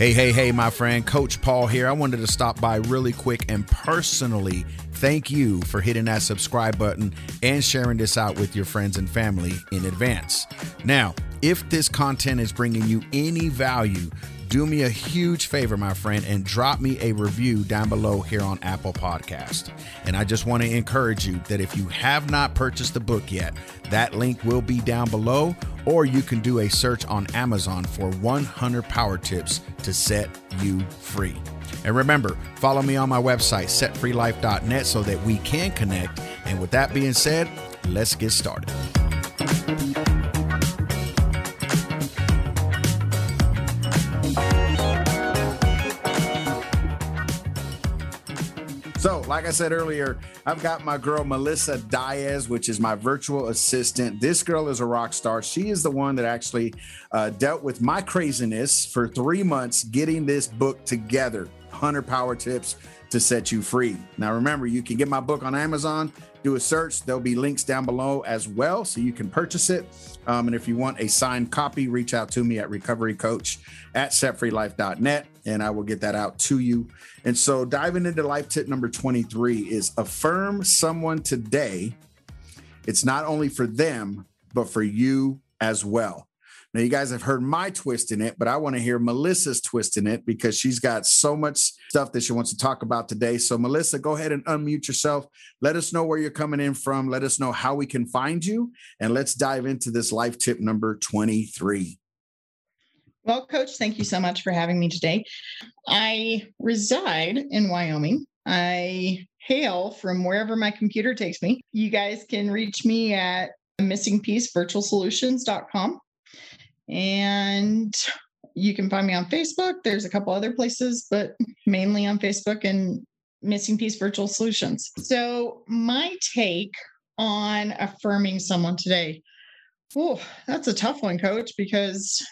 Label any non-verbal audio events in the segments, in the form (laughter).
Hey, hey, hey, my friend, Coach Paul here. I wanted to stop by really quick and personally thank you for hitting that subscribe button and sharing this out with your friends and family in advance. Now, if this content is bringing you any value, do me a huge favor, my friend, and drop me a review down below here on Apple Podcast. And I just want to encourage you that if you have not purchased the book yet, that link will be down below, or you can do a search on Amazon for 100 power tips to set you free. And remember, follow me on my website, setfreelife.net, so that we can connect. And with that being said, let's get started. So, like I said earlier, I've got my girl Melissa Diaz, which is my virtual assistant. This girl is a rock star. She is the one that actually uh, dealt with my craziness for three months getting this book together 100 Power Tips to Set You Free. Now, remember, you can get my book on Amazon do a search. There'll be links down below as well, so you can purchase it. Um, and if you want a signed copy, reach out to me at recovery coach at setfreelife.net, and I will get that out to you. And so, diving into life tip number 23 is affirm someone today. It's not only for them, but for you as well. Now, you guys have heard my twist in it, but I want to hear Melissa's twist in it because she's got so much stuff that she wants to talk about today. So, Melissa, go ahead and unmute yourself. Let us know where you're coming in from. Let us know how we can find you. And let's dive into this life tip number 23. Well, Coach, thank you so much for having me today. I reside in Wyoming. I hail from wherever my computer takes me. You guys can reach me at missingpiecevirtualsolutions.com. And you can find me on Facebook. There's a couple other places, but mainly on Facebook and Missing Piece Virtual Solutions. So, my take on affirming someone today. Oh, that's a tough one, coach, because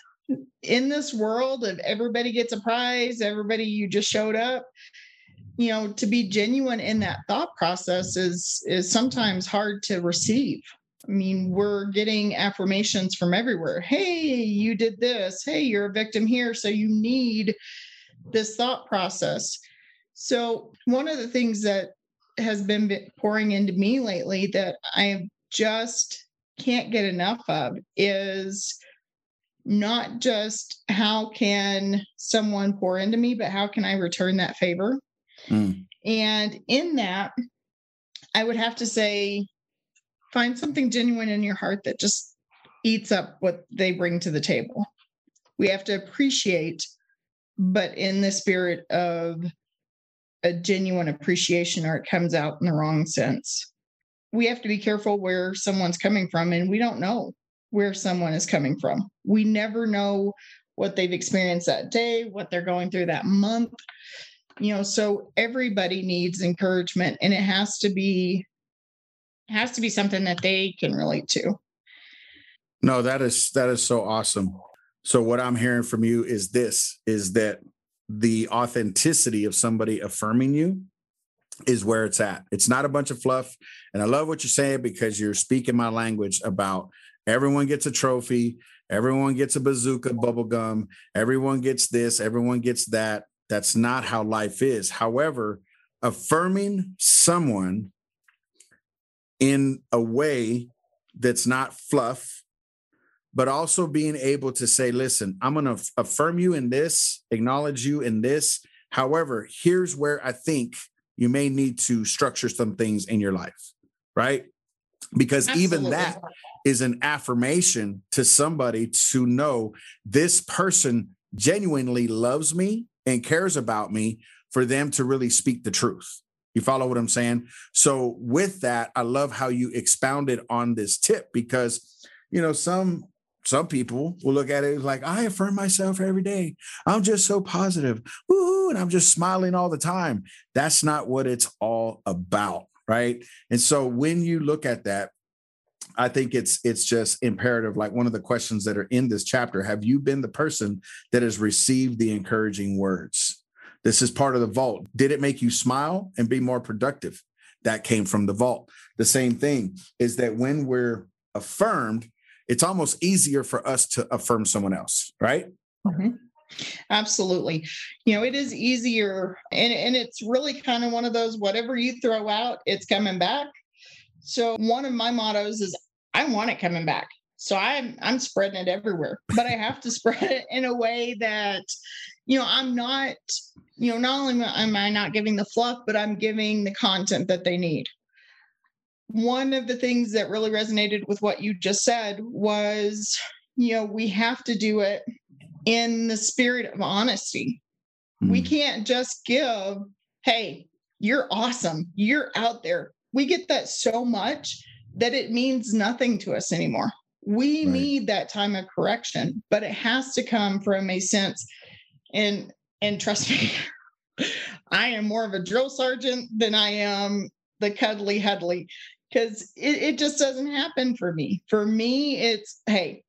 in this world of everybody gets a prize, everybody you just showed up, you know, to be genuine in that thought process is is sometimes hard to receive. I mean, we're getting affirmations from everywhere. Hey, you did this. Hey, you're a victim here. So you need this thought process. So, one of the things that has been pouring into me lately that I just can't get enough of is not just how can someone pour into me, but how can I return that favor? Mm. And in that, I would have to say find something genuine in your heart that just eats up what they bring to the table. We have to appreciate, but in the spirit of a genuine appreciation, or it comes out in the wrong sense. We have to be careful where someone's coming from, and we don't know where someone is coming from. We never know what they've experienced that day, what they're going through that month. You know, so everybody needs encouragement, and it has to be has to be something that they can relate to. No, that is that is so awesome. So what I'm hearing from you is this is that the authenticity of somebody affirming you is where it's at. It's not a bunch of fluff. And I love what you're saying because you're speaking my language about everyone gets a trophy, everyone gets a bazooka bubble gum, everyone gets this, everyone gets that. That's not how life is. However, affirming someone in a way that's not fluff, but also being able to say, listen, I'm going to affirm you in this, acknowledge you in this. However, here's where I think you may need to structure some things in your life, right? Because Absolutely. even that is an affirmation to somebody to know this person genuinely loves me and cares about me for them to really speak the truth. You follow what I'm saying? So with that, I love how you expounded on this tip because you know some some people will look at it like I affirm myself every day. I'm just so positive. Woo-hoo, and I'm just smiling all the time. That's not what it's all about, right? And so when you look at that, I think it's it's just imperative. Like one of the questions that are in this chapter, have you been the person that has received the encouraging words? This is part of the vault. Did it make you smile and be more productive? That came from the vault. The same thing is that when we're affirmed, it's almost easier for us to affirm someone else, right? Mm-hmm. Absolutely. You know, it is easier and, and it's really kind of one of those whatever you throw out, it's coming back. So one of my mottos is I want it coming back. So I'm I'm spreading it everywhere, but I have to (laughs) spread it in a way that, you know, I'm not, you know, not only am I not giving the fluff, but I'm giving the content that they need. One of the things that really resonated with what you just said was, you know, we have to do it in the spirit of honesty. Mm. We hmm. can't just give, hey, you're awesome. You're out there. We get that so much that it means nothing to us anymore. We right. need that time of correction, but it has to come from a sense. And and trust me, (laughs) I am more of a drill sergeant than I am the cuddly huddly because it, it just doesn't happen for me. For me, it's hey,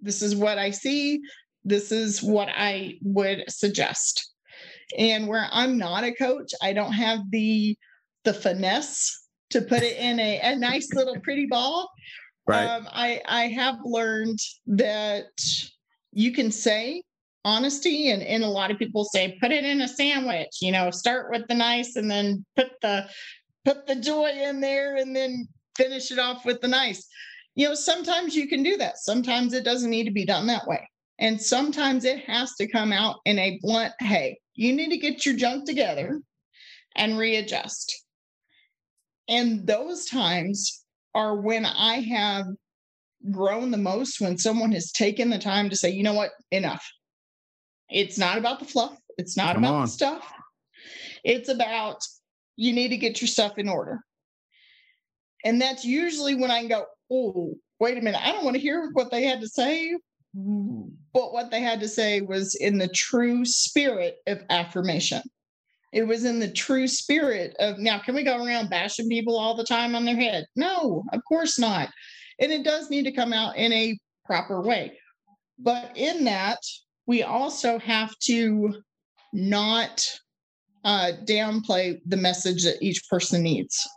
this is what I see. This is what I would suggest. And where I'm not a coach, I don't have the the finesse to put it in a, a nice little (laughs) pretty ball. Right. Um, I I have learned that you can say honesty and, and a lot of people say put it in a sandwich you know start with the nice and then put the put the joy in there and then finish it off with the nice. You know sometimes you can do that. Sometimes it doesn't need to be done that way. And sometimes it has to come out in a blunt hey you need to get your junk together and readjust. And those times are when I have grown the most when someone has taken the time to say, you know what, enough. It's not about the fluff. It's not Come about on. the stuff. It's about you need to get your stuff in order. And that's usually when I go, oh, wait a minute, I don't want to hear what they had to say. Mm. But what they had to say was in the true spirit of affirmation. It was in the true spirit of now, can we go around bashing people all the time on their head? No, of course not. And it does need to come out in a proper way. But in that, we also have to not uh, downplay the message that each person needs.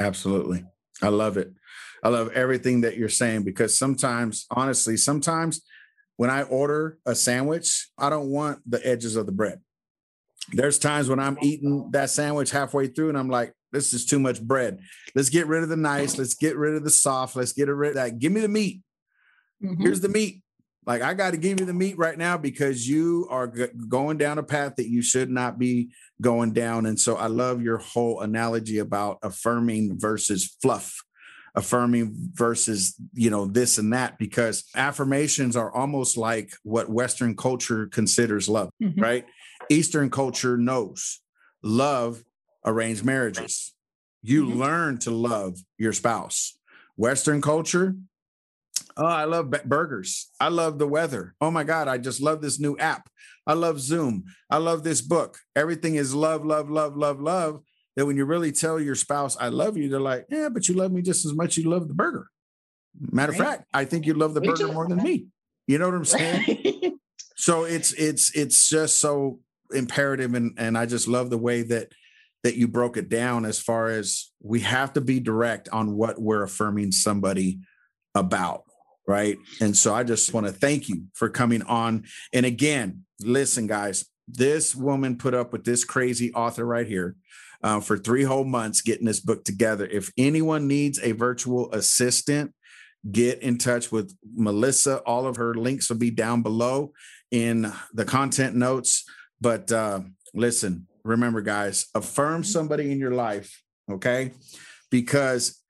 Absolutely. I love it. I love everything that you're saying because sometimes, honestly, sometimes when I order a sandwich, I don't want the edges of the bread there's times when I'm eating that sandwich halfway through and I'm like, this is too much bread. Let's get rid of the nice. Let's get rid of the soft. Let's get rid of that. Give me the meat. Mm-hmm. Here's the meat. Like, I got to give you the meat right now because you are g- going down a path that you should not be going down. And so I love your whole analogy about affirming versus fluff affirming versus you know this and that because affirmations are almost like what western culture considers love mm-hmm. right Eastern culture knows love arranged marriages. You mm-hmm. learn to love your spouse. Western culture, oh, I love burgers. I love the weather. Oh my God, I just love this new app. I love Zoom. I love this book. Everything is love, love, love, love, love. That when you really tell your spouse, I love you, they're like, yeah, but you love me just as much as you love the burger. Matter of fact, I think you love the burger more than me. You know what I'm saying? (laughs) so it's it's it's just so imperative and and I just love the way that that you broke it down as far as we have to be direct on what we're affirming somebody about right? And so i just want to thank you for coming on. And again listen guys this woman put up with this crazy author right here uh, for three whole months getting this book together. If anyone needs a virtual assistant get in touch with melissa. All of her links will be down below in the content notes but uh, listen, remember, guys, affirm mm-hmm. somebody in your life, okay? Because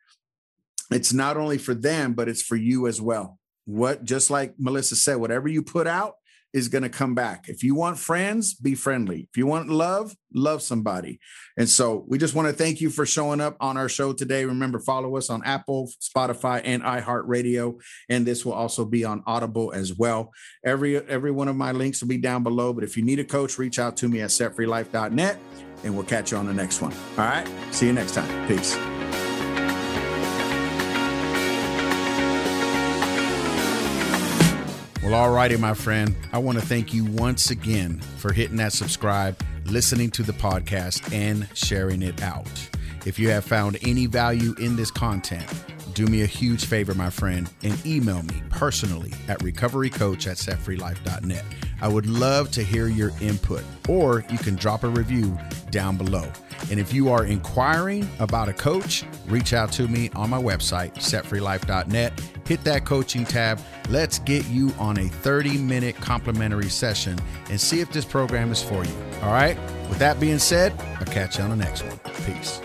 it's not only for them, but it's for you as well. What, just like Melissa said, whatever you put out, is going to come back. If you want friends, be friendly. If you want love, love somebody. And so we just want to thank you for showing up on our show today. Remember, follow us on Apple, Spotify, and iHeartRadio. And this will also be on Audible as well. Every every one of my links will be down below. But if you need a coach, reach out to me at setfreelife.net and we'll catch you on the next one. All right. See you next time. Peace. Well, alrighty, my friend. I want to thank you once again for hitting that subscribe, listening to the podcast, and sharing it out. If you have found any value in this content, do me a huge favor, my friend, and email me personally at recoverycoach at setfreelife.net. I would love to hear your input, or you can drop a review down below. And if you are inquiring about a coach, reach out to me on my website, setfreelife.net. Hit that coaching tab. Let's get you on a 30 minute complimentary session and see if this program is for you. All right. With that being said, I'll catch you on the next one. Peace.